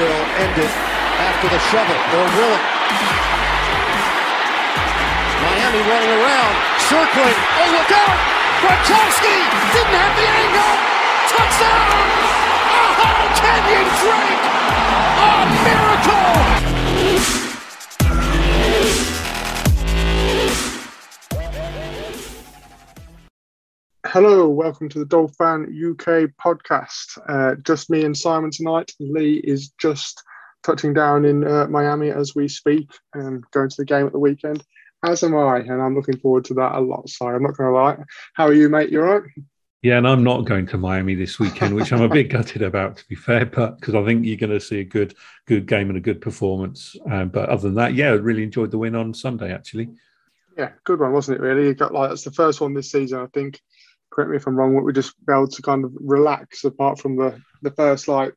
end it after the shovel, or will it? Miami running around, circling. Oh, look out! Gronkowski didn't have the angle. Touchdown! Oh, Kenyon Drake! A miracle! Hello, welcome to the Dolphin UK podcast. Uh, just me and Simon tonight. Lee is just touching down in uh, Miami as we speak and going to the game at the weekend, as am I, and I'm looking forward to that a lot. So I'm not going to lie. How are you, mate? You all right? Yeah, and I'm not going to Miami this weekend, which I'm a bit gutted about, to be fair, but because I think you're going to see a good, good game and a good performance. Um, but other than that, yeah, I really enjoyed the win on Sunday, actually. Yeah, good one, wasn't it? Really, you got like that's the first one this season, I think correct me if I'm wrong, we just be able to kind of relax apart from the the first like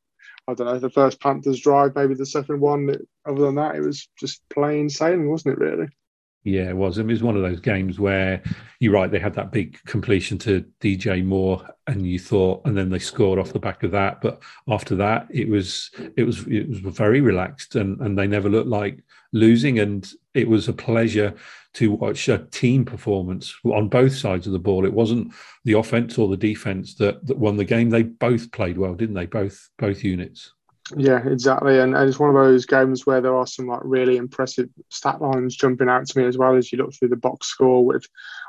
I don't know the first Panthers drive, maybe the second one. Other than that, it was just plain sailing, wasn't it? Really. Yeah, it was. It was one of those games where you're right. They had that big completion to DJ Moore, and you thought, and then they scored off the back of that. But after that, it was it was it was very relaxed, and and they never looked like losing. And it was a pleasure to watch a team performance on both sides of the ball. It wasn't the offense or the defense that, that won the game. They both played well, didn't they? Both both units. Yeah, exactly. And, and it's one of those games where there are some like really impressive stat lines jumping out to me as well as you look through the box score with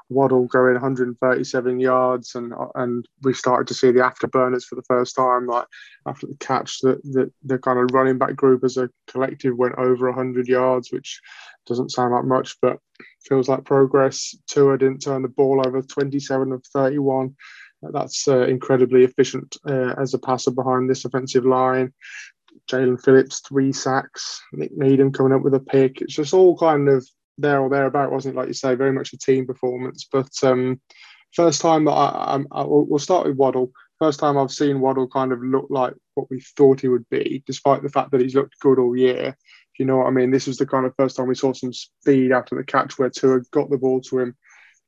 Waddle going 137 yards, and and we started to see the afterburners for the first time, like after the catch, that the, the kind of running back group as a collective went over 100 yards, which doesn't sound like much, but feels like progress. Tua didn't turn the ball over 27 of 31. That's uh, incredibly efficient uh, as a passer behind this offensive line. Jaelan Phillips, three sacks. Nick Needham coming up with a pick. It's just all kind of there or thereabout, wasn't it? Like you say, very much a team performance. But um, first time that I, I, I, we'll start with Waddle. First time I've seen Waddle kind of look like what we thought he would be, despite the fact that he's looked good all year you know what I mean? This was the kind of first time we saw some speed after the catch where Tua got the ball to him.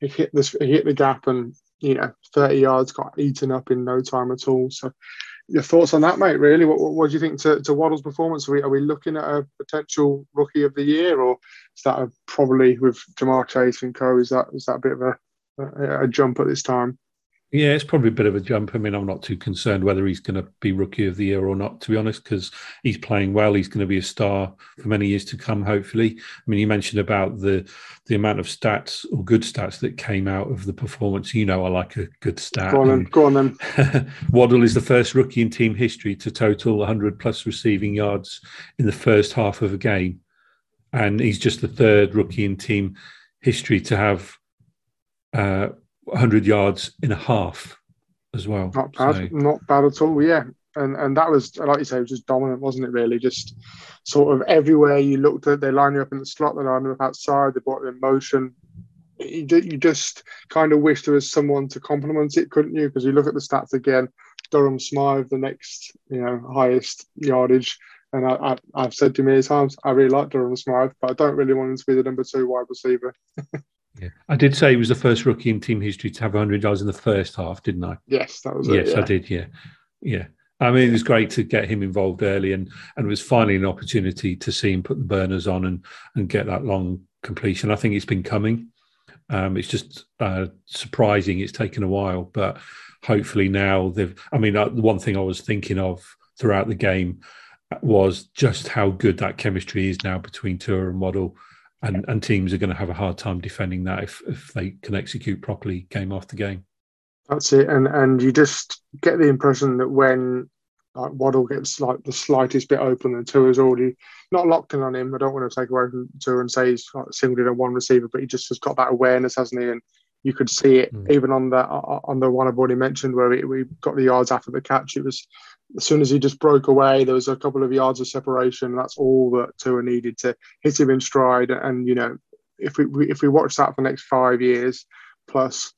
He hit this, he hit the gap, and you know, 30 yards got eaten up in no time at all. So, your thoughts on that, mate? Really, what, what do you think to, to Waddle's performance? Are we, are we looking at a potential rookie of the year, or is that a, probably with Ja'Marr Chase and co? Is that is that a bit of a, a, a jump at this time? Yeah, it's probably a bit of a jump. I mean, I'm not too concerned whether he's going to be rookie of the year or not, to be honest, because he's playing well. He's going to be a star for many years to come, hopefully. I mean, you mentioned about the the amount of stats or good stats that came out of the performance. You know, I like a good stat. Go on then. Go on then. Waddle is the first rookie in team history to total 100 plus receiving yards in the first half of a game, and he's just the third rookie in team history to have. Uh, 100 yards in a half as well. Not bad, so. not bad at all. Yeah, and and that was like you say, it was just dominant, wasn't it? Really, just sort of everywhere you looked at, they line you up in the slot, they line you up outside, they brought it in motion. You, you just kind of wish there was someone to complement it, couldn't you? Because you look at the stats again, Durham Smythe, the next you know highest yardage. And I, I, have said to many times, I really like Durham Smythe, but I don't really want him to be the number two wide receiver. Yeah. I did say he was the first rookie in team history to have 100 yards in the first half, didn't I? Yes, that was Yes, it, yeah. I did. Yeah. Yeah. I mean, it was great to get him involved early, and and it was finally an opportunity to see him put the burners on and and get that long completion. I think it's been coming. Um, it's just uh, surprising. It's taken a while, but hopefully now they've. I mean, uh, the one thing I was thinking of throughout the game was just how good that chemistry is now between Tua and Waddle and and teams are going to have a hard time defending that if if they can execute properly game after game. That's it, and and you just get the impression that when like Waddle gets like the slightest bit open, and Tua's already not locked in on him. I don't want to take away from Tua and say he's singled in on one receiver, but he just has got that awareness, hasn't he? And you could see it mm. even on the on the one I've already mentioned where we, we got the yards after the catch. It was as soon as he just broke away, there was a couple of yards of separation. That's all that Tua needed to hit him in stride. And you know, if we if we watch that for the next five years plus,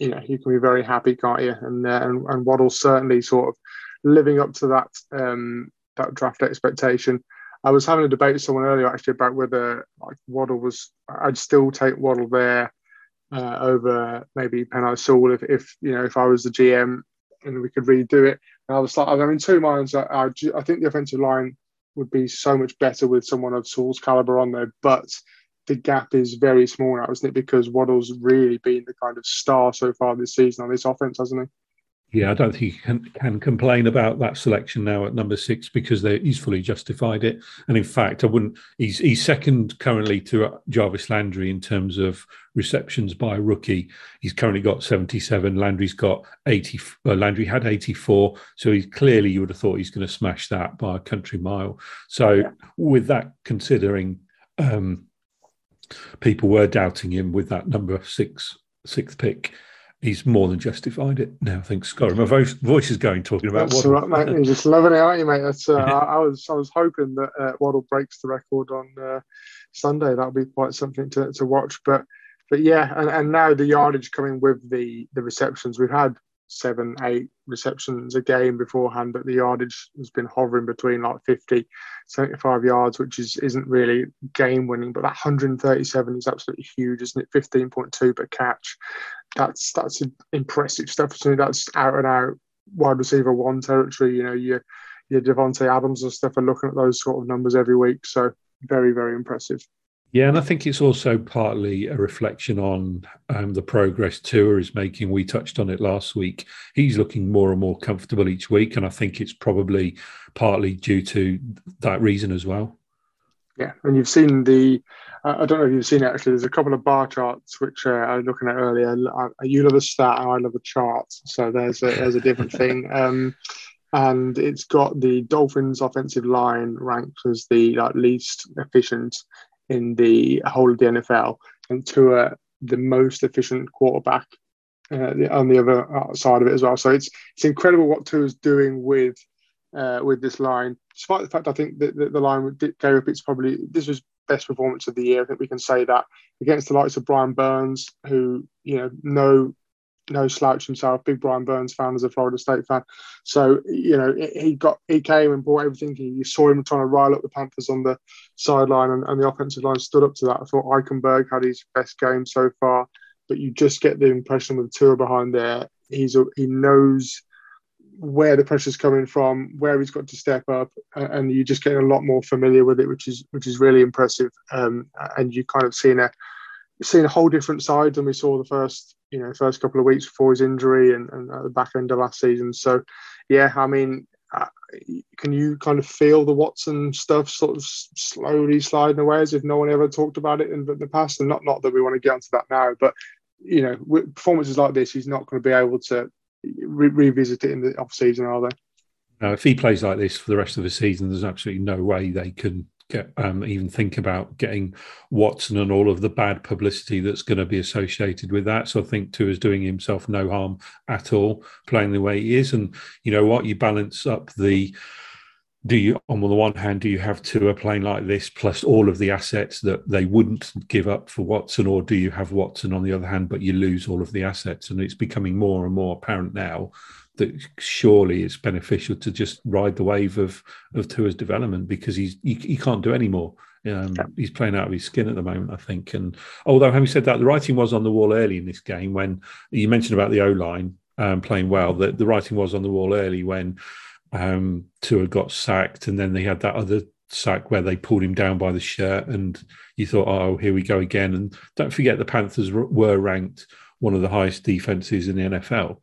you know, you can be very happy, can't you? And uh, and, and Waddle certainly sort of living up to that um, that draft expectation. I was having a debate with someone earlier actually about whether like Waddle was. I'd still take Waddle there uh, over maybe Penei Sewell if, if you know if I was the GM and we could redo it. And I was like, I'm in two minds. I, I, I think the offensive line would be so much better with someone of Sewell's caliber on there. But the gap is very small now, isn't it? Because Waddle's really been the kind of star so far this season on this offense, hasn't he? Yeah, I don't think he can, can complain about that selection now at number six because they, he's fully justified it. And in fact, I wouldn't. He's he's second currently to Jarvis Landry in terms of receptions by rookie. He's currently got seventy-seven. Landry's got eighty. Uh, Landry had eighty-four, so he's clearly you would have thought he's going to smash that by a country mile. So yeah. with that considering, um, people were doubting him with that number six sixth pick he's more than justified it now. I think Scott, my voice, voice is going talking about That's Waddle. Right, mate. You're just loving it, aren't you, mate? That's, uh, I, I, was I was hoping that uh, Waddle breaks the record on uh, Sunday. That'll be quite something to, to watch. But but yeah, and, and now the yardage coming with the the receptions. We've had seven, eight receptions a game beforehand, but the yardage has been hovering between like 50, 75 yards, which is, isn't really game winning. But that 137 is absolutely huge, isn't it? 15.2 per catch. That's that's impressive stuff. So that's out and out wide receiver one territory. You know, your your Davante Adams and stuff are looking at those sort of numbers every week. So very, very impressive. Yeah, and I think it's also partly a reflection on um, the progress Tua is making. We touched on it last week. He's looking more and more comfortable each week, and I think it's probably partly due to that reason as well. Yeah, and you've seen the. Uh, I don't know if you've seen it actually. There's a couple of bar charts which uh, I was looking at earlier. I, you love a stat, and I love a chart. So there's a, there's a different thing. Um, and it's got the Dolphins' offensive line ranked as the like, least efficient in the whole of the NFL and Tua the most efficient quarterback uh, on the other side of it as well. So it's it's incredible what Tua is doing with uh, with this line. Despite the fact I think that the, the line gave up, it's probably this was best performance of the year. I think we can say that against the likes of Brian Burns, who you know no no slouch himself, big Brian Burns fan as a Florida State fan. So you know he got he came and brought everything. You saw him trying to rile up the Panthers on the sideline, and, and the offensive line stood up to that. I thought Eichenberg had his best game so far, but you just get the impression with Tua behind there, he's a, he knows where the pressure's coming from, where he's got to step up, and you're just getting a lot more familiar with it, which is which is really impressive. Um, and you kind of seen a seen a whole different side than we saw the first you know first couple of weeks before his injury and, and at the back end of last season. So yeah, I mean, uh, can you kind of feel the Watson stuff sort of slowly sliding away as if no one ever talked about it in the past? And not not that we want to get onto that now, but you know, with performances like this, he's not going to be able to re- revisit it in the off season, are they? If he plays like this for the rest of the season, there's absolutely no way they can get um, even think about getting Watson and all of the bad publicity that's going to be associated with that. So I think Tua is doing himself no harm at all, playing the way he is. And you know what? You balance up the do you on the one hand do you have Tua playing like this plus all of the assets that they wouldn't give up for Watson, or do you have Watson on the other hand, but you lose all of the assets? And it's becoming more and more apparent now that surely it's beneficial to just ride the wave of of Tua's development because he's he, he can't do any more. Um, yeah. He's playing out of his skin at the moment, I think. And although having said that, the writing was on the wall early in this game when you mentioned about the O line um, playing well. The, the writing was on the wall early when um, Tua got sacked, and then they had that other sack where they pulled him down by the shirt, and you thought, "Oh, here we go again." And don't forget, the Panthers were ranked one of the highest defenses in the NFL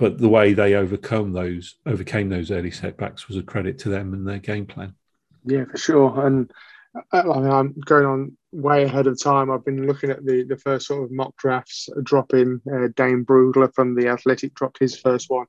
but the way they overcome those overcame those early setbacks was a credit to them and their game plan. Yeah, for sure. And uh, I mean, I'm going on way ahead of time. I've been looking at the the first sort of mock drafts dropping. Uh, Dane Brugler from the Athletic dropped his first one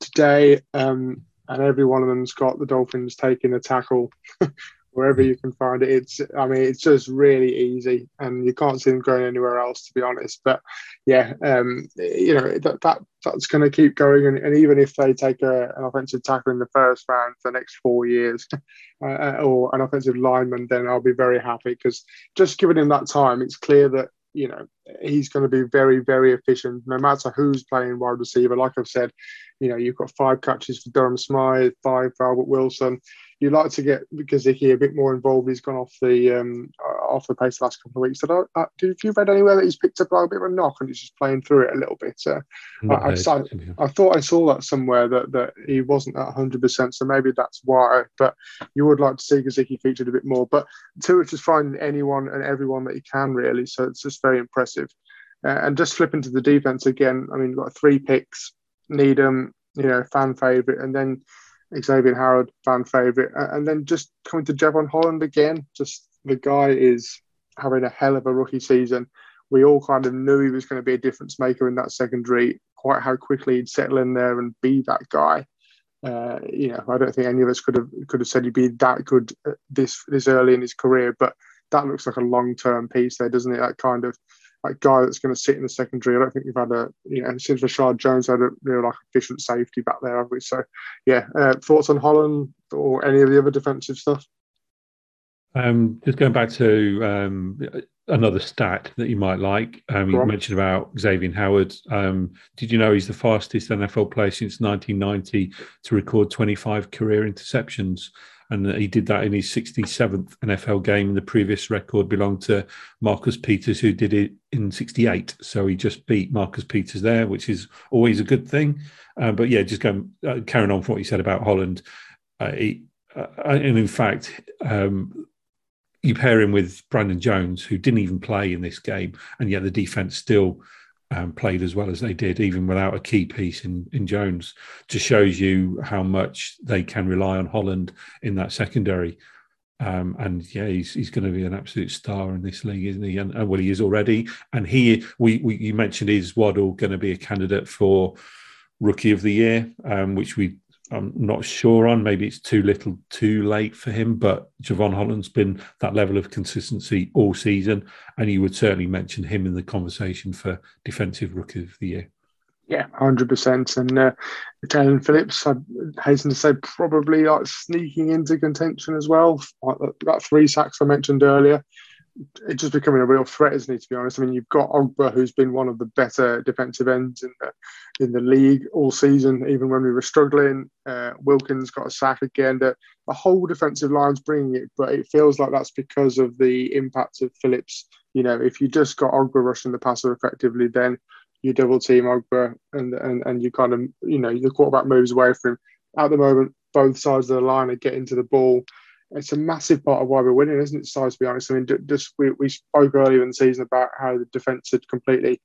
today, um, and every one of them's got the Dolphins taking a tackle wherever you can find it. It's, I mean, it's just really easy, and you can't see them going anywhere else, to be honest. But yeah, um, you know that, that that's going to keep going, and, and, even if they take a, an offensive tackle in the first round for the next four years, uh, uh, or an offensive lineman, then I'll be very happy because just giving him that time, it's clear that you know he's going to be very very efficient no matter who's playing wide receiver like i've said you know you've got five catches for durham smythe five for albert wilson you like to get Gesicki a bit more involved. He's gone off the um, off the pace the last couple of weeks. Did, I, uh, did you read anywhere that he's picked up like a bit of a knock and he's just playing through it a little bit? Uh, I, I, I, I, thought I saw that somewhere that, that he wasn't at 100%, so maybe that's why. But you would like to see Gesicki featured a bit more. But Tua just finding anyone and everyone that he can, really. So it's just very impressive. Uh, and just flipping to the defense again, I mean, got three picks, Needham, you know, fan favourite, and then Xavier Howard, fan favourite. And then just coming to Jevon Holland again, just the guy is having a hell of a rookie season. We all kind of knew he was going to be a difference maker in that secondary, quite how quickly he'd settle in there and be that guy. Uh, you know, I don't think any of us could have could have said he'd be that good this this early in his career, but that looks like a long term piece there, doesn't it? That kind of like guy that's going to sit in the secondary. I don't think we've had a you know since Reshad Jones had a real like efficient safety back there, have we? So yeah, uh, thoughts on Holland or any of the other defensive stuff? Um, just going back to um, another stat that you might like. Um, you mentioned about Xavier Howard. Um, did you know he's the fastest NFL player since 1990 to record 25 career interceptions? And he did that in his 67th NFL game. The previous record belonged to Marcus Peters, who did it in 68. So he just beat Marcus Peters there, which is always a good thing. Uh, but yeah, just going uh, carrying on from what you said about Holland, uh, he, uh, and in fact, um, you pair him with Brandon Jones, who didn't even play in this game, and yet the defense still um, played as well as they did, even without a key piece in, in Jones, just shows you how much they can rely on Holland in that secondary. Um, and yeah, he's he's going to be an absolute star in this league, isn't he? And, and well, he is already. And he, we, we you mentioned, is Waddle going to be a candidate for Rookie of the Year, um, which we I'm not sure on. Maybe it's too little, too late for him. But Jevon Holland's been that level of consistency all season, and you would certainly mention him in the conversation for defensive rookie of the year. Yeah, hundred percent. And uh, Jaelan Phillips, I hasten to say, probably like sneaking into contention as well. Like that three sacks I mentioned earlier it's just becoming a real threat, isn't it? To be honest, I mean, you've got Ogbah, who's been one of the better defensive ends in the in the league all season, even when we were struggling. Uh, Wilkins got a sack again. The, the whole defensive line's bringing it, but it feels like that's because of the impact of Phillips. You know, if you just got Ogbah rushing the passer effectively, then you double team Ogbah and, and and you kind of you know the quarterback moves away from him. At the moment, both sides of the line are getting to the ball it's a massive part of why we're winning, isn't it? Si, to be honest, I mean, just we, we spoke earlier in the season about how the defense had completely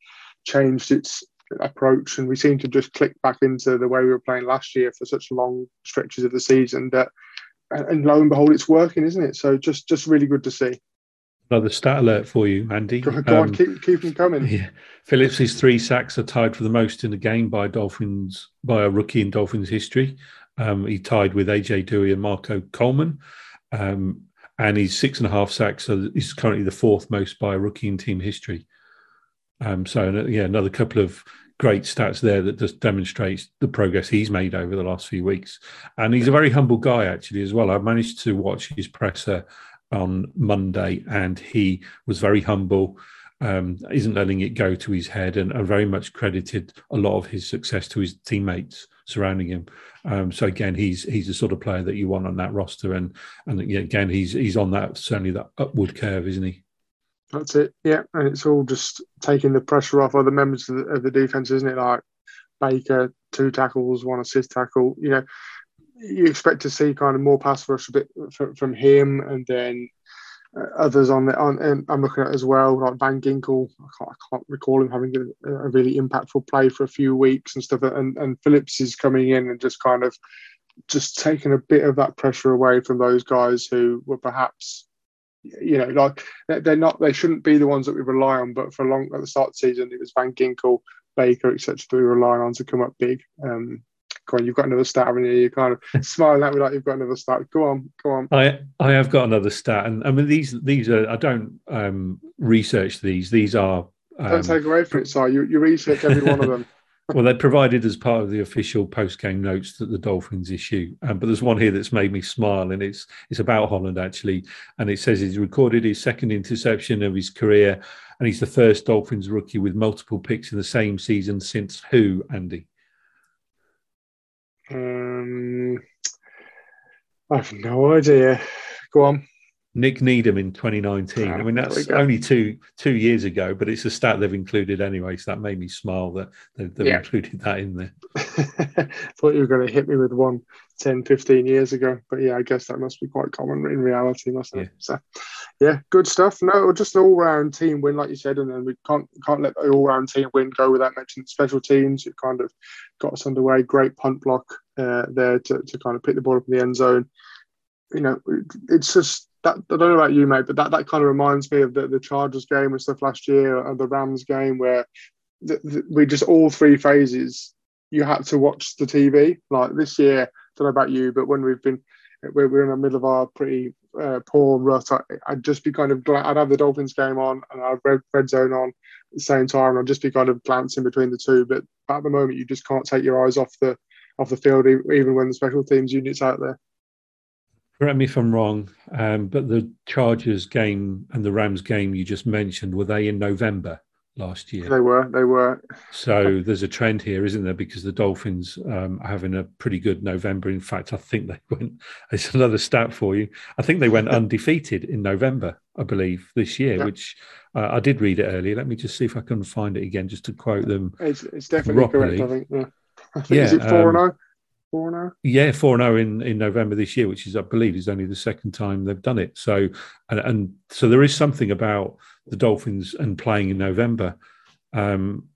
changed its approach, and we seem to just click back into the way we were playing last year for such long stretches of the season. That, and lo and behold, it's working, isn't it? So just just really good to see. Another stat alert for you, Andy. Go, go um, on, keep, keep them coming. Yeah. Phillips' three sacks are tied for the most in the game by Dolphins by a rookie in Dolphins history. Um, he tied with AJ Duhe and Marco Coleman. Um, and he's six and a half sacks. So he's currently the fourth most by rookie in team history. Um, so yeah, another couple of great stats there that just demonstrates the progress he's made over the last few weeks. And he's a very humble guy actually as well. I managed to watch his presser on Monday, and he was very humble. Um, isn't letting it go to his head, and, and very much credited a lot of his success to his teammates surrounding him. Um, so again, he's he's the sort of player that you want on that roster, and and again, he's he's on that certainly that upward curve, isn't he? That's it. Yeah, and it's all just taking the pressure off other members of the, of the defense, isn't it? Like Baker, two tackles, one assist tackle. You know, you expect to see kind of more pass rush a bit from, from him, and then others on the on. And I'm looking at as well, like Van Ginkel. I can't, I can't recall him having a, a, really impactful play for a few weeks and stuff. And and Phillips is coming in and just kind of just taking a bit of that pressure away from those guys who were perhaps you know, like they're not, they shouldn't be the ones that we rely on. But for a long at the start of the season, it was Van Ginkel, Baker, etc. that we were relying on to come up big. Um, Go on, you've got another stat, haven't you? You're kind of smiling at me like you've got another stat. Go on, go on. I I have got another stat, and I mean these these are I don't um, research these. These are um, don't take away from it, Si. You you research every one of them. well, they're provided as part of the official post-game notes that the Dolphins issue. Um, but there's one here that's made me smile, and it's it's about Holland actually, and it says he's recorded his second interception of his career, and he's the first Dolphins rookie with multiple picks in the same season since who, Andy? Um, I have no idea. Go on. Nick Needham in 2019. I mean, that's only two two years ago, but it's a stat they've included anyway. So that made me smile that they've, they've yeah. included that in there. Thought you were going to hit me with one 10, 15 years ago, but yeah, I guess that must be quite common in reality, mustn't it? So, yeah, good stuff. No, just an all round team win, like you said, and then we can't can't let the all round team win go without mentioning special teams. It kind of got us underway. Great punt block uh, there to, to kind of pick the ball up in the end zone. You know, it's just that I don't know about you, mate, but that, that kind of reminds me of the, the Chargers game and stuff last year, and the Rams game, where the, the, we just all three phases you had to watch the TV. Like this year, I don't know about you, but when we've been we're, we're in the middle of our pretty uh, poor rut, I, would just be kind of glad I'd have the Dolphins game on and I'd red, red zone on at the same time, and I'd just be kind of glancing between the two. But at the moment, you just can't take your eyes off the off the field, even when the special teams units out there. Correct me if I'm wrong, um, but the Chargers game and the Rams game you just mentioned were they in November last year? They were. They were. So there's a trend here, isn't there? Because the Dolphins um, are having a pretty good November. In fact, I think they went. It's another stat for you. I think they went undefeated in November, I believe, this year. Yeah. Which uh, I did read it earlier. Let me just see if I can find it again, just to quote them. It's, it's definitely properly. correct. I think. Yeah. I think yeah, is it four um, four now? Yeah, four zero in in November this year, which is I believe is only the second time they've done it. So and, and so there is something about the Dolphins and playing in November. Um,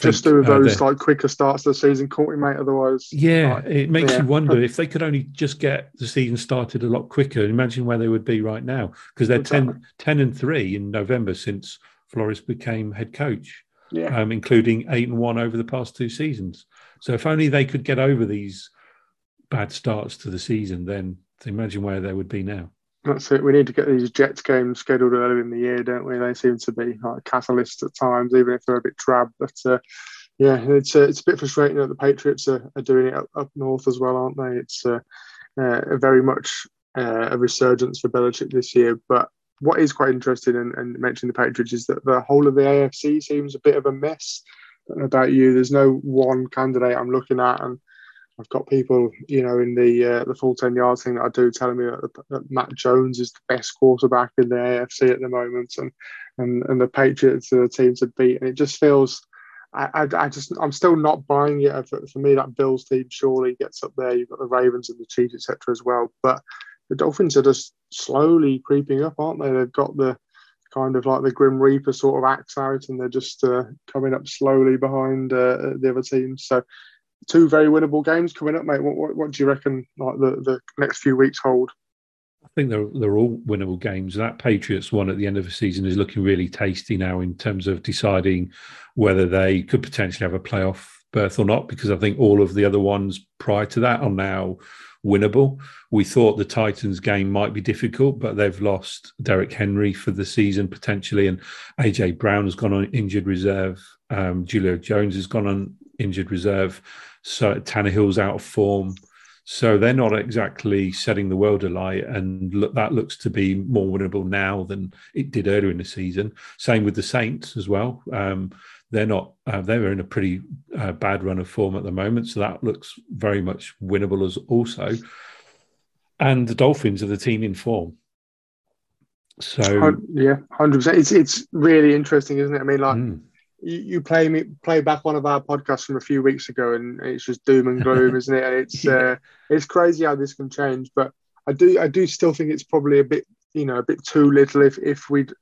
just do uh, those uh, like quicker starts to the season, caught me, mate. Otherwise, yeah, like, it makes yeah. you wonder if they could only just get the season started a lot quicker. Imagine where they would be right now because they're exactly. 10, 10 and three in November since Flores became head coach. Yeah, um, including eight and one over the past two seasons. So if only they could get over these bad starts to the season, then imagine where they would be now. That's it. We need to get these Jets games scheduled earlier in the year, don't we? They seem to be like catalysts at times, even if they're a bit drab. But uh, yeah, it's uh, it's a bit frustrating that the Patriots are, are doing it up, up, north as well, aren't they? It's uh, uh very much uh, a resurgence for Belichick this year. But what is quite interesting, and, and mentioning the Patriots, is that the whole of the AFC seems a bit of a mess about you. There's no one candidate I'm looking at, and I've got people, you know, in the uh, the full ten yards thing that I do telling me that, that, Mac Jones is the best quarterback in the AFC at the moment, and and and the Patriots are the team to beat, and it just feels. I, I, I just I'm still not buying it. For, for me, that Bills team surely gets up there. You've got the Ravens and the Chiefs, etc. as well. But the Dolphins are just slowly creeping up, aren't they? They've got the kind of like the Grim Reaper sort of acts out, and they're just uh, coming up slowly behind uh, the other teams. So, two very winnable games coming up, mate. What, what, what do you reckon? Like the, the next few weeks hold? I think they're they're all winnable games. That Patriots one at the end of the season is looking really tasty now in terms of deciding whether they could potentially have a playoff berth or not. Because I think all of the other ones prior to that are now winnable. We thought the Titans game might be difficult, but they've lost Derrick Henry for the season potentially, and AJ Brown has gone on injured reserve. Um, Julio Jones has gone on injured reserve. So Tannehill's out of form. So they're not exactly setting the world alight, and look, that looks to be more winnable now than it did earlier in the season. Same with the Saints as well. Um, they're not uh, they're in a pretty uh, bad run of form at the moment so that looks very much winnable as also. And the dolphins are the team in form. So yeah 100% it's it's really interesting isn't it? I mean like mm. you, you, play me play back one of our podcasts from a few weeks ago and it's just doom and gloom isn't it? And it's yeah. uh, it's crazy how this can change but i do i do still think it's probably a bit you know a bit too little if if we'd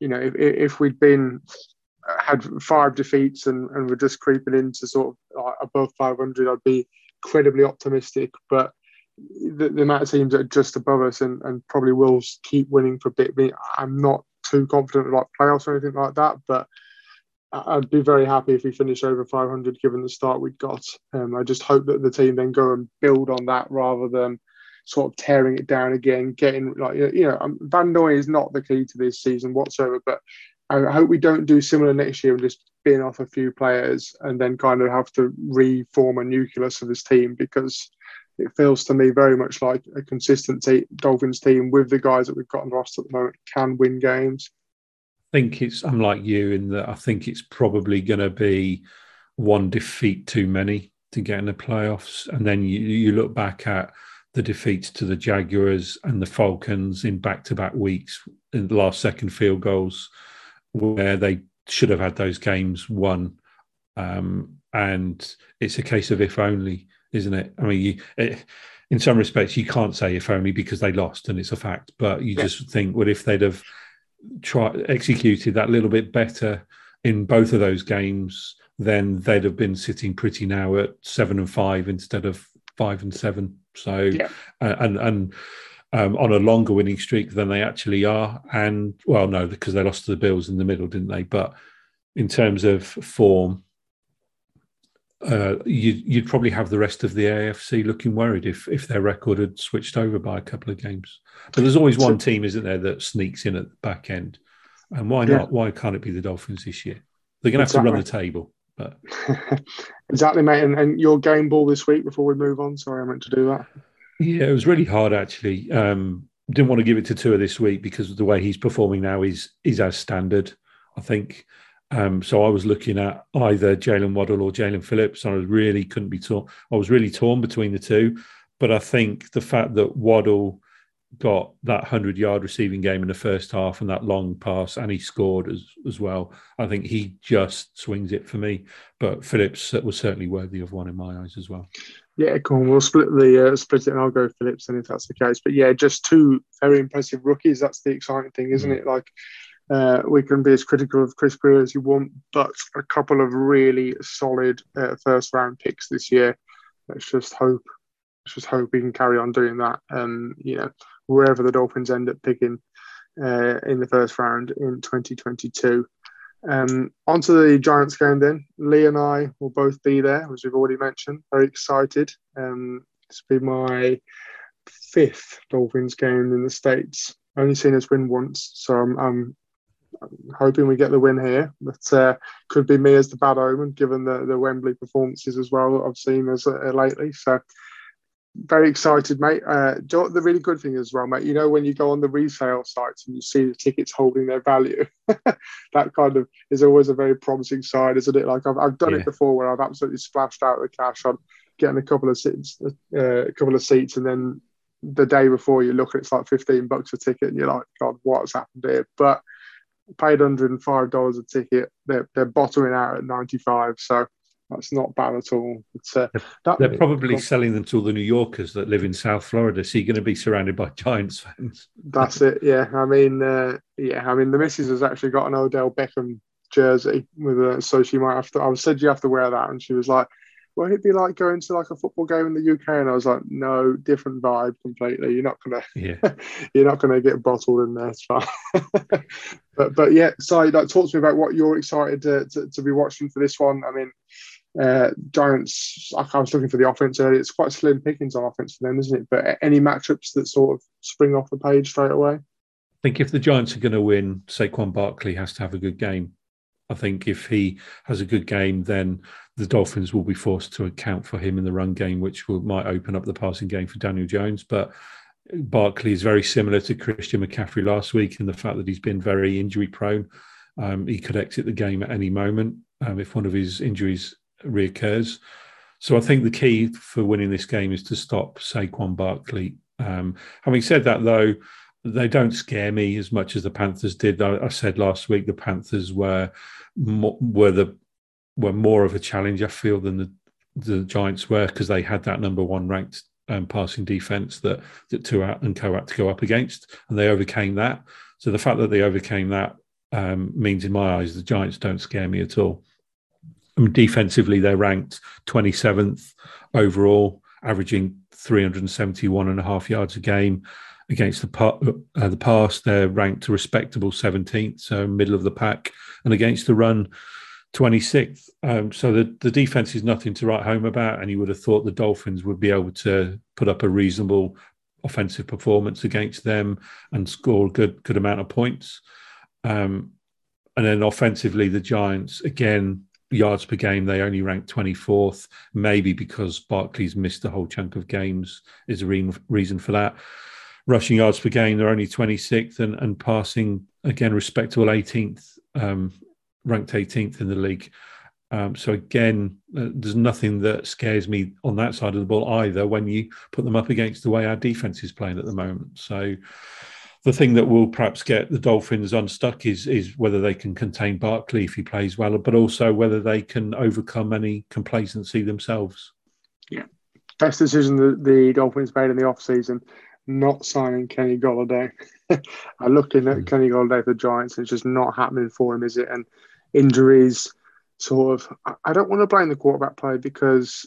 you know if, if we'd been had five defeats and, and were just creeping into sort of like above 500, I'd be incredibly optimistic. But the, the, amount of teams that are just above us and, and probably will keep winning for a bit, I'm not too confident about playoffs or anything like that. But I'd be very happy if we finish over 500 given the start we've got. Um, I just hope that the team then go and build on that rather than sort of tearing it down again, getting like you know um, Van Noy is not the key to this season whatsoever, but I hope we don't do similar next year and just bin off a few players and then kind of have to reform a nucleus of this team because it feels to me very much like a consistent te- Dolphins team with the guys that we've got on the roster at the moment can win games. I think it's I'm like you in that I think it's probably going to be one defeat too many to get in the playoffs, and then you, you look back at the defeats to the Jaguars and the Falcons in back to back weeks in the last second field goals, where they should have had those games won. Um, and it's a case of if only, isn't it? I mean, you, it, in some respects, you can't say if only because they lost and it's a fact, but you yeah. just think, well, if they'd have tried executed that little bit better in both of those games, then they'd have been sitting pretty now at seven and five instead of five and seven. So, yeah. uh, and and um, on a longer winning streak than they actually are. And well, no, because they lost to the Bills in the middle, didn't they? But in terms of form, uh, you, would probably have the rest of the AFC looking worried if if their record had switched over by a couple of games. But there's always one team, isn't there, that sneaks in at the back end. And why yeah. not? Why can't it be the Dolphins this year? They're going to have exactly. to run the table. But exactly, mate. And, and your game ball this week before we move on. Sorry, I meant to do that. Yeah, it was really hard actually. Um, didn't want to give it to Tua this week because the way he's performing now is is as standard. I think. Um, so I was looking at either Jaylen Waddle or Jaelan Phillips, and I really couldn't be torn. I was really torn between the two, but I think the fact that Waddle got that 100 yard receiving game in the first half and that long pass and he scored as, as well i think he just swings it for me but phillips was certainly worthy of one in my eyes as well yeah cool we'll split the uh, split it and i'll go phillips then if that's the case but yeah just two very impressive rookies that's the exciting thing isn't mm. it like uh, we can be as critical of Chris Grier as you want, but a couple of really solid uh, first round picks this year. Let's just hope, let's just hope we can carry on doing that. And you know, wherever the Dolphins end up picking uh, in the first round in 2022. Um, onto the Giants game then. Lee and I will both be there, as we've already mentioned. Very excited. Um, this will be my fifth Dolphins game in the States. Only seen us win once, so I'm, I'm, I'm hoping we get the win here. But uh, could be me as the bad omen, given the, the Wembley performances as well that I've seen as uh, lately. So very excited, mate. Uh, the really good thing as well, mate. You know when you go on the resale sites and you see the tickets holding their value, that kind of is always a very promising sign, isn't it? Like I've, I've done yeah. it before where I've absolutely splashed out the cash on getting a couple of seats, uh, a couple of seats, and then the day before you look, it's like fifteen bucks a ticket, and you're like, God, what's happened here? But paid hundred and five dollars a ticket. They're they're bottoming out at ninety five, so that's not bad at all. Uh, They're probably selling them to all the New Yorkers that live in South Florida. So you're going to be surrounded by Giants fans. That's it. Yeah, I mean, uh, yeah, I mean, the missus has actually got an Odell Beckham jersey with her, so she might have to. I said you have to wear that, and she was like, "Won't it be like going to like a football game in the UK?" And I was like, "No, different vibe completely. You're not gonna, yeah. you're not gonna get bottled in there. It's fine." but but yeah, so like, talk to me about what you're excited to, to, to be watching for this one. I mean uh, Giants, I was looking for the offense earlier. It's quite slim pickings on offense for them, isn't it? But any matchups that sort of spring off the page straight away? I think if the Giants are going to win, Saquon Barkley has to have a good game. I think if he has a good game, then the Dolphins will be forced to account for him in the run game, which will, might open up the passing game for Daniel Jones. But Barkley is very similar to Christian McCaffrey last week in the fact that he's been very injury prone. Um, he could exit the game at any moment um, if one of his injuries reoccurs. So I think the key for winning this game is to stop Saquon Barkley. Um, having said that, though, they don't scare me as much as the Panthers did. I, I said last week the Panthers were were the were more of a challenge. I feel than the the Giants were because they had that number one ranked um, passing defense that that Tua and Co had to go up against, and they overcame that. So the fact that they overcame that um, means, in my eyes, the Giants don't scare me at all. I mean, defensively, they're ranked 27th overall, averaging 371 and a half yards a game. Against the, pa- uh, the pass, they're ranked a respectable 17th, so middle of the pack. And against the run, 26th. Um, so the, the defense is nothing to write home about. And you would have thought the Dolphins would be able to put up a reasonable offensive performance against them and score a good, good amount of points. Um, and then offensively, the Giants, again, yards per game, they only rank 24th, maybe because Barkley's missed a whole chunk of games is a re- reason for that. Rushing yards per game, they're only 26th and, and passing, again, respectable 18th, um, ranked 18th in the league. Um, so again, uh, there's nothing that scares me on that side of the ball either. When you put them up against the way our defense is playing at the moment, so the thing that will perhaps get the Dolphins unstuck is is whether they can contain Barkley if he plays well, but also whether they can overcome any complacency themselves. Yeah, best decision that the Dolphins made in the off season, not signing Kenny Golladay. I'm looking at mm. Kenny Golladay for the Giants, and it's just not happening for him, is it? And injuries, sort of. I don't want to blame the quarterback play because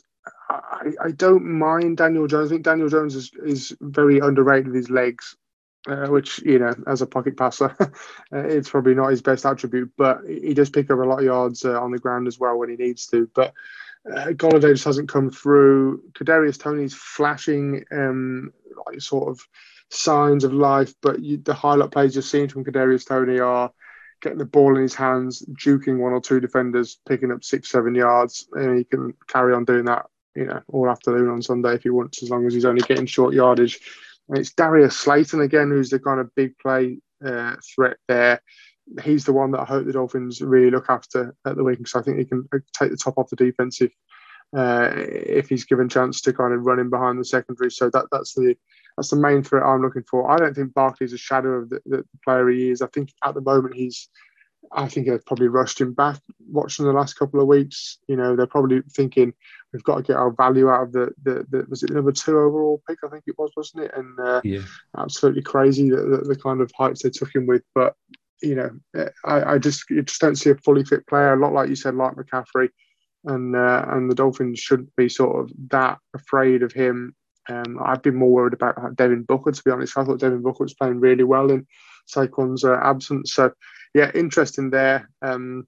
I, I, don't mind Daniel Jones. I think Daniel Jones is, is very underrated with his legs uh, which you know, as a pocket passer, uh, it's probably not his best attribute. But he does pick up a lot of yards uh, on the ground as well when he needs to. But uh, Golladay just hasn't come through. Kadarius Toney's flashing um, like sort of signs of life, but you, the highlight plays you're seeing from Kadarius Toney are getting the ball in his hands, juking one or two defenders, picking up six, seven yards, and he can carry on doing that, you know, all afternoon on Sunday if he wants, as long as he's only getting short yardage. And it's Darius Slayton again, who's the kind of big play uh, threat there. He's the one that I hope the Dolphins really look after at the weekend because I think he can take the top off the defensive uh, if he's given chance to kind of run in behind the secondary. So that that's the that's the main threat I'm looking for. I don't think Barkley's a shadow of the, the player he is. I think at the moment he's I think they've probably rushed him back watching the last couple of weeks. You know, they're probably thinking we've got to get our value out of the, the, the was it number two overall pick, I think it was, wasn't it? And uh, yeah. absolutely crazy that the, the, kind of heights they took him with. But, you know, I, I just you just don't see a fully fit player, a lot like you said, like McCaffrey. And uh, and the Dolphins shouldn't be sort of that afraid of him. Um, I've been more worried about Devin Booker, to be honest. I thought Devin Booker was playing really well in Saquon's uh, absence. So, yeah, interesting there. Um,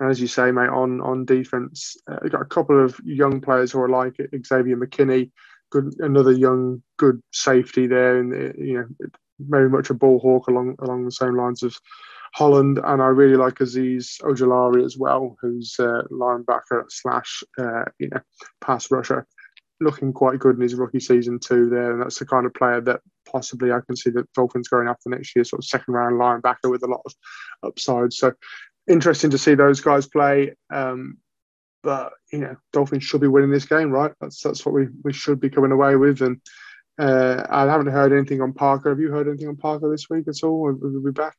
as you say, mate, on on defense, uh, got a couple of young players who are like Xavier McKinney, good another young good safety there, and you know very much a ball hawk along along the same lines of Holland, and I really like Azeez Ojulari as well, who's uh, linebacker slash uh, you know pass rusher, looking quite good in his rookie season too. There, and that's the kind of player that possibly I can see the Dolphins going after next year, sort of second round linebacker with a lot of upside. So interesting to see those guys play. Um, but you know, Dolphins should be winning this game, right? That's that's what we, we should be coming away with. And uh, I haven't heard anything on Parker. Have you heard anything on Parker this week at all? Will we be back?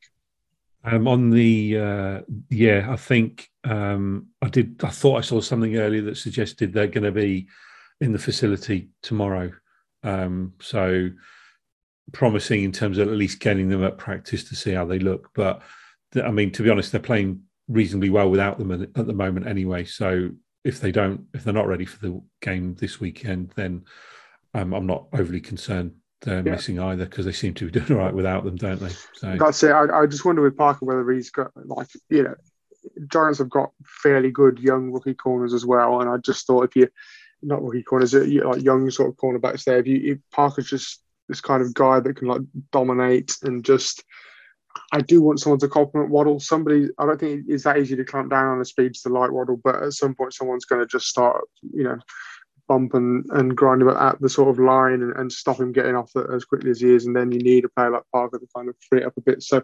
Um, on the uh, yeah, I think um, I did. I thought I saw something earlier that suggested they're going to be in the facility tomorrow. Um, so promising in terms of at least getting them at practice to see how they look. But I mean, to be honest, they're playing reasonably well without them at the moment anyway. So if they don't, if they're not ready for the game this weekend, then um, I'm not overly concerned they're yeah. missing either because they seem to be doing all right without them, don't they? So that's it. I, I just wonder with Parker whether he's got like you know, Giants have got fairly good young rookie corners as well, and I just thought if you not rookie corners, uh, like young sort of cornerbacks there, if you if Parker's just this kind of guy that can like dominate and just I do want someone to compliment Waddle. Somebody, I don't think it's that easy to clamp down on the speeds to like Waddle, but at some point, someone's going to just start, you know, bump and, and grind at the sort of line and, and stop him getting off as quickly as he is. And then you need a player like Parker to kind of free it up a bit. So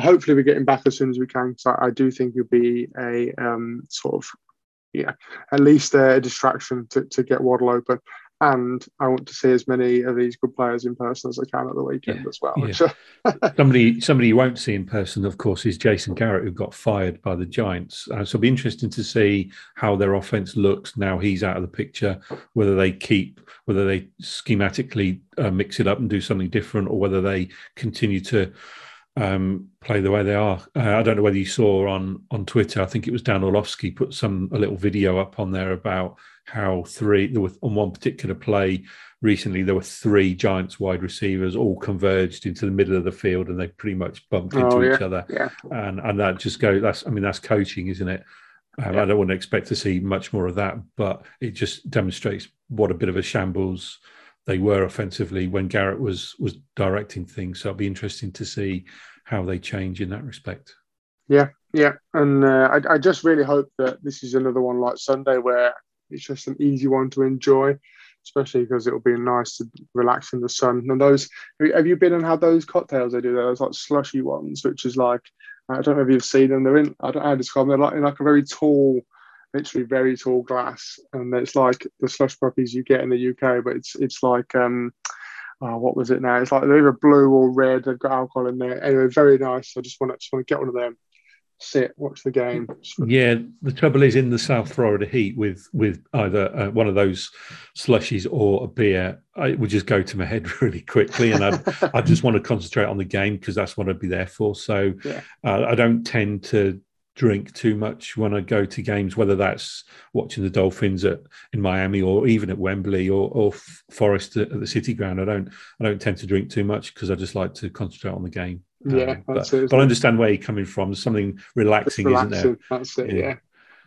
hopefully, we get him back as soon as we can. So I, I do think he'll be a um, sort of, yeah, at least a distraction to, to get Waddle open and I want to see as many of these good players in person as I can at the weekend yeah, as well. Yeah. somebody, somebody you won't see in person, of course, is Jason Garrett, who got fired by the Giants. Uh, so it'll be interesting to see how their offense looks now he's out of the picture. Whether they keep, whether they schematically uh, mix it up and do something different, or whether they continue to um, play the way they are. Uh, I don't know whether you saw on on Twitter. I think it was Dan Orlovsky put some a little video up on there about how three there were on one particular play recently there were three Giants wide receivers all converged into the middle of the field and they pretty much bumped into oh, yeah, each other. Yeah. And and that just go that's I mean that's coaching, isn't it? Um, yeah. I don't want to expect to see much more of that, but it just demonstrates what a bit of a shambles they were offensively when Garrett was was directing things. So it'll be interesting to see how they change in that respect. Yeah, yeah, and uh, I, I just really hope that this is another one like Sunday where it's just an easy one to enjoy, especially because it'll be nice to relax in the sun. And those, have you been and had those cocktails they do? Those like slushy ones, which is like I don't know if you've seen them. They're in I don't know how to describe them. They're like in like a very tall literally very tall glass, and it's like the slush puppies you get in the UK, but it's it's like um, oh, what was it now? It's like they're either blue or red. They've got alcohol in there. Anyway, very nice. I just want to just want to get one of them sit, watch the game. Yeah, the trouble is in the South Florida heat with with either uh, one of those slushies or a beer, it would just go to my head really quickly, and I I just want to concentrate on the game because that's what I'd be there for. So yeah. uh, I don't tend to drink too much when I go to games, whether that's watching the Dolphins at in Miami or even at Wembley or, or Forest at the City Ground. I don't I don't tend to drink too much because I just like to concentrate on the game. Yeah, um, but, it, but I understand where you're coming from. There's something relaxing, relaxing, isn't there? That's it. Yeah. yeah.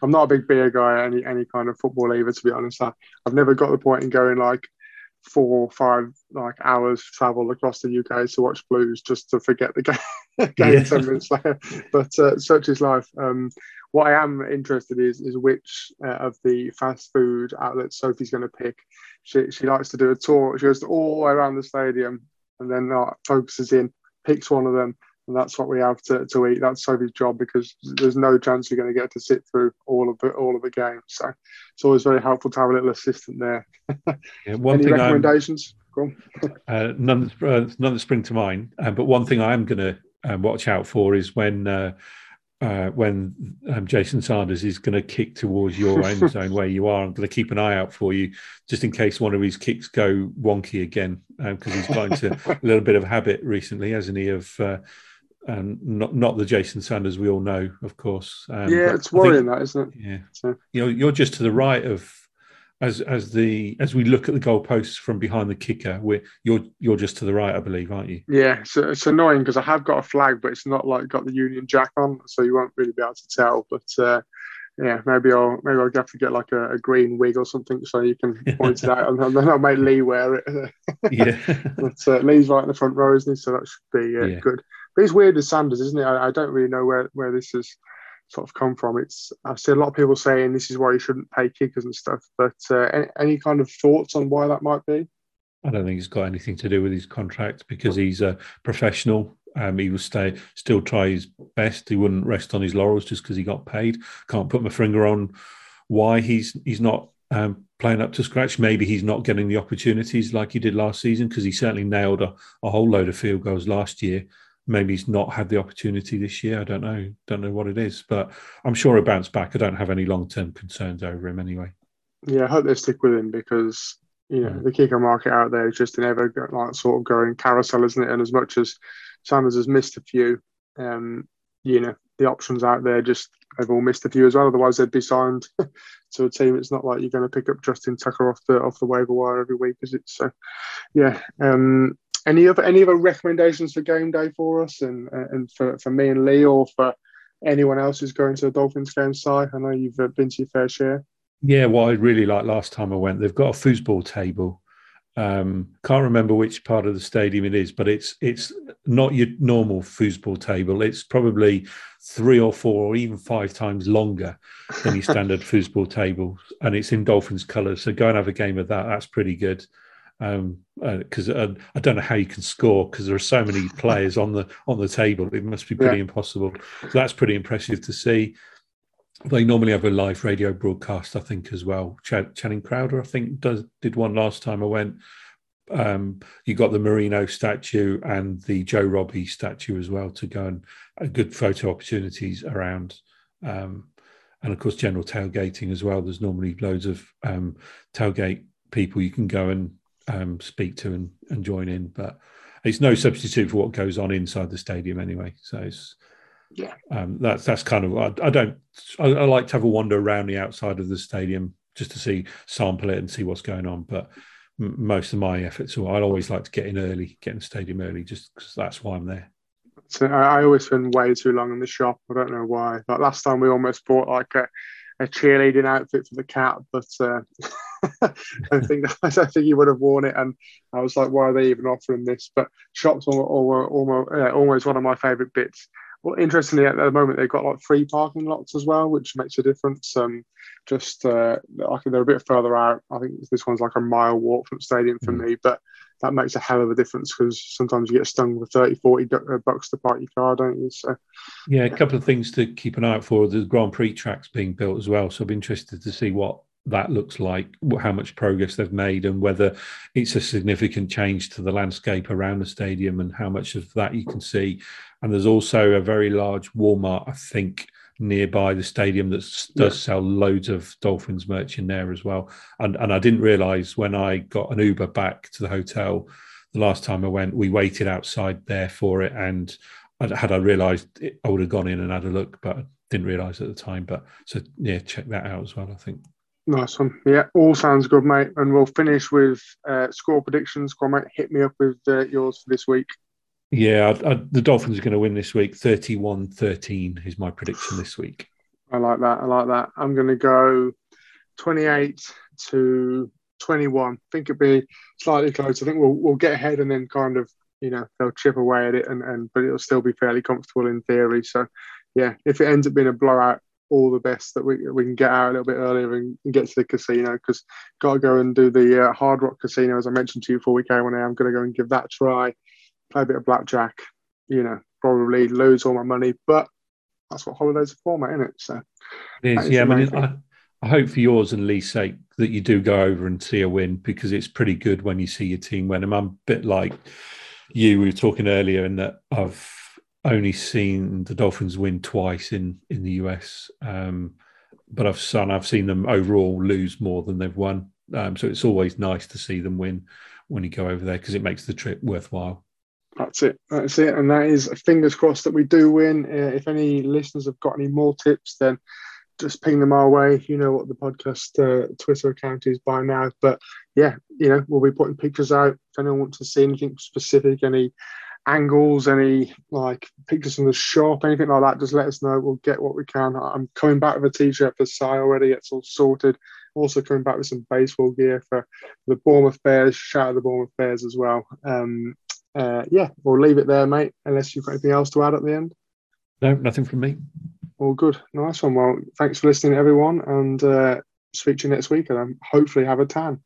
I'm not a big beer guy, any any kind of football either. To be honest, I, I've never got the point in going like four or five like hours travel across the UK to watch Blues just to forget the game, game yeah. ten minutes later. But uh, such is life. Um, what I am interested is is which uh, of the fast food outlets Sophie's going to pick. She she likes to do a tour. She goes all the way around the stadium and then uh, focuses in picks one of them, and that's what we have to, to eat. That's Sophie's job because there's no chance you're going to get to sit through all of the all of the games. So it's always very helpful to have a little assistant there. Yeah, one Any thing recommendations? uh, none, uh, none that spring to mind. Uh, but one thing I am going to uh, watch out for is when uh, uh, when um, Jason Sanders is going to kick towards your end zone where you are. I'm going to keep an eye out for you just in case one of his kicks go wonky again because um, he's got into a little bit of habit recently, hasn't he? Of uh, um, not not the Jason Sanders we all know, of course. Um, yeah, it's worrying, think, that isn't it? Yeah, so. you know, you're just to the right of as as the as we look at the goalposts from behind the kicker, We're you're you're just to the right, I believe, aren't you? Yeah, so it's annoying because I have got a flag, but it's not like got the Union Jack on, so you won't really be able to tell. But uh, yeah, maybe I'll maybe I'll have to get like a, a green wig or something so you can point it out, and then I'll make Lee wear it. yeah, but uh, Lee's right in the front row, isn't he? So that should be uh, yeah. good. But it's weird with Sanders, isn't it? I, I don't really know where where this has sort of come from. It's I see a lot of people saying this is why you shouldn't pay kickers and stuff. But uh, any, any, kind of thoughts on why that might be? I don't think it's got anything to do with his contract because he's a professional. Um, he will stay, still try his best. He wouldn't rest on his laurels just because he got paid. Can't put my finger on why he's he's not um, playing up to scratch. Maybe he's not getting the opportunities like he did last season because he certainly nailed a, a whole load of field goals last year maybe he's not had the opportunity this year. I don't know. Don't know what it is, but I'm sure he'll bounce back. I don't have any long term concerns over him anyway. Yeah, I hope they stick with him because you know the kicker market out there is just an ever like sort of going carousel, isn't it? And as much as Sanders has missed a few, um, you know the options out there just they've all missed a few as well. Otherwise, they'd be signed to a team. It's not like you're going to pick up Justin Tucker off the off the waiver wire every week, is it? So, yeah, um, any other any other recommendations for game day for us and and for, for me and Lee or for anyone else who's going to the Dolphins game side? I know you've uh, been to your fair share. Yeah, what I really like last time I went, they've got a foosball table. Um, can't remember which part of the stadium it is, but it's it's not your normal foosball table. It's probably three or four or even five times longer than your standard foosball table, and it's in Dolphins colours. So go and have a game of that. That's pretty good because um, uh, uh, I don't know how you can score because there are so many players on the on the table. It must be pretty yeah. impossible. So that's pretty impressive to see. They normally have a live radio broadcast, I think, as well. Ch- Channing Crowder, I think, does did one last time I went. Um, you got the Marino statue and the Joe Robbie statue as well to go and uh, good photo opportunities around. Um, and of course, general tailgating as well. There's normally loads of um, tailgate people you can go and um, speak to and, and join in. But it's no substitute for what goes on inside the stadium anyway. So it's yeah, um, that's that's kind of I, I don't I, I, like to have a wander around the outside of the stadium just to see sample it and see what's going on. But m- most of my efforts, or I always like to get in early, get in the stadium early, just because that's why I'm there. So I, I always spend way too long in the shop. I don't know why. Like last time, we almost bought like a, a cheerleading outfit for the cat, but. Uh, I think I think he would have worn it, and I was like, why are they even offering this? But shops are almost always one of my favourite bits. Well, interestingly, at the moment they've got like free parking lots as well, which makes a difference. Um, just uh, I think they're a bit further out. I think this one's like a mile walk from the stadium for mm. me, but that makes a hell of a difference because sometimes you get stung with 30, 40 uh, bucks to park your car, don't you? So, yeah, a couple of things to keep an eye out for. The Grand Prix tracks being built as well. So be interested to see what that looks like, how much progress they've made, and whether it's a significant change to the landscape around the stadium and how much of that you can see. And there's also a very large Walmart, I think, nearby the stadium that does yeah. sell loads of Dolphins merch in there as well. And and I didn't realize when I got an Uber back to the hotel the last time I went, we waited outside there for it. And had I realized it, I would have gone in and had a look, but I didn't realize at the time. But so yeah, check that out as well. I think. Nice one. Yeah, all sounds good, mate. And we'll finish with uh, score predictions. Come mate, hit me up with uh, yours for this week. Yeah, I, I, the Dolphins are going to win this week. 31 13 is my prediction this week. I like that. I like that. I'm going to go 28 to 21. I think it'll be slightly close. I think we'll, we'll get ahead and then kind of, you know, they'll chip away at it, and, and but it'll still be fairly comfortable in theory. So, yeah, if it ends up being a blowout, all the best that we, we can get out a little bit earlier and, get to the casino because got to go and do the uh, Hard Rock Casino as I mentioned to you before we came on. I'm going to go and give that a try play a bit of blackjack, you know, probably lose all my money, but that's what holidays are for, mate, isn't it? So, it is, yeah. I mean, I, I, hope for yours and Lee's sake that you do go over and see a win because it's pretty good when you see your team win. I'm a bit like you. We were talking earlier, in that I've only seen the Dolphins win twice in in the US, um, but I've seen I've seen them overall lose more than they've won. Um, so it's always nice to see them win when you go over there because it makes the trip worthwhile. That's it. That's it. And that is fingers crossed that we do win. Uh, if any listeners have got any more tips, then just ping them our way. You know what the podcast uh, Twitter account is by now. But yeah, you know, we'll be putting pictures out. If anyone wants to see anything specific, any angles, any like pictures from the shop, anything like that, just let us know. We'll get what we can. I'm coming back with a t-shirt for Sai already. It's all sorted. Also coming back with some baseball gear for the Bournemouth Bears. Shout out the Bournemouth Bears as well. Um, uh, yeah, we'll leave it there, mate, unless you've got anything else to add at the end. No, nothing from me. All good. Nice one. Well, thanks for listening, everyone, and uh, speak to you next week, and um, hopefully have a tan.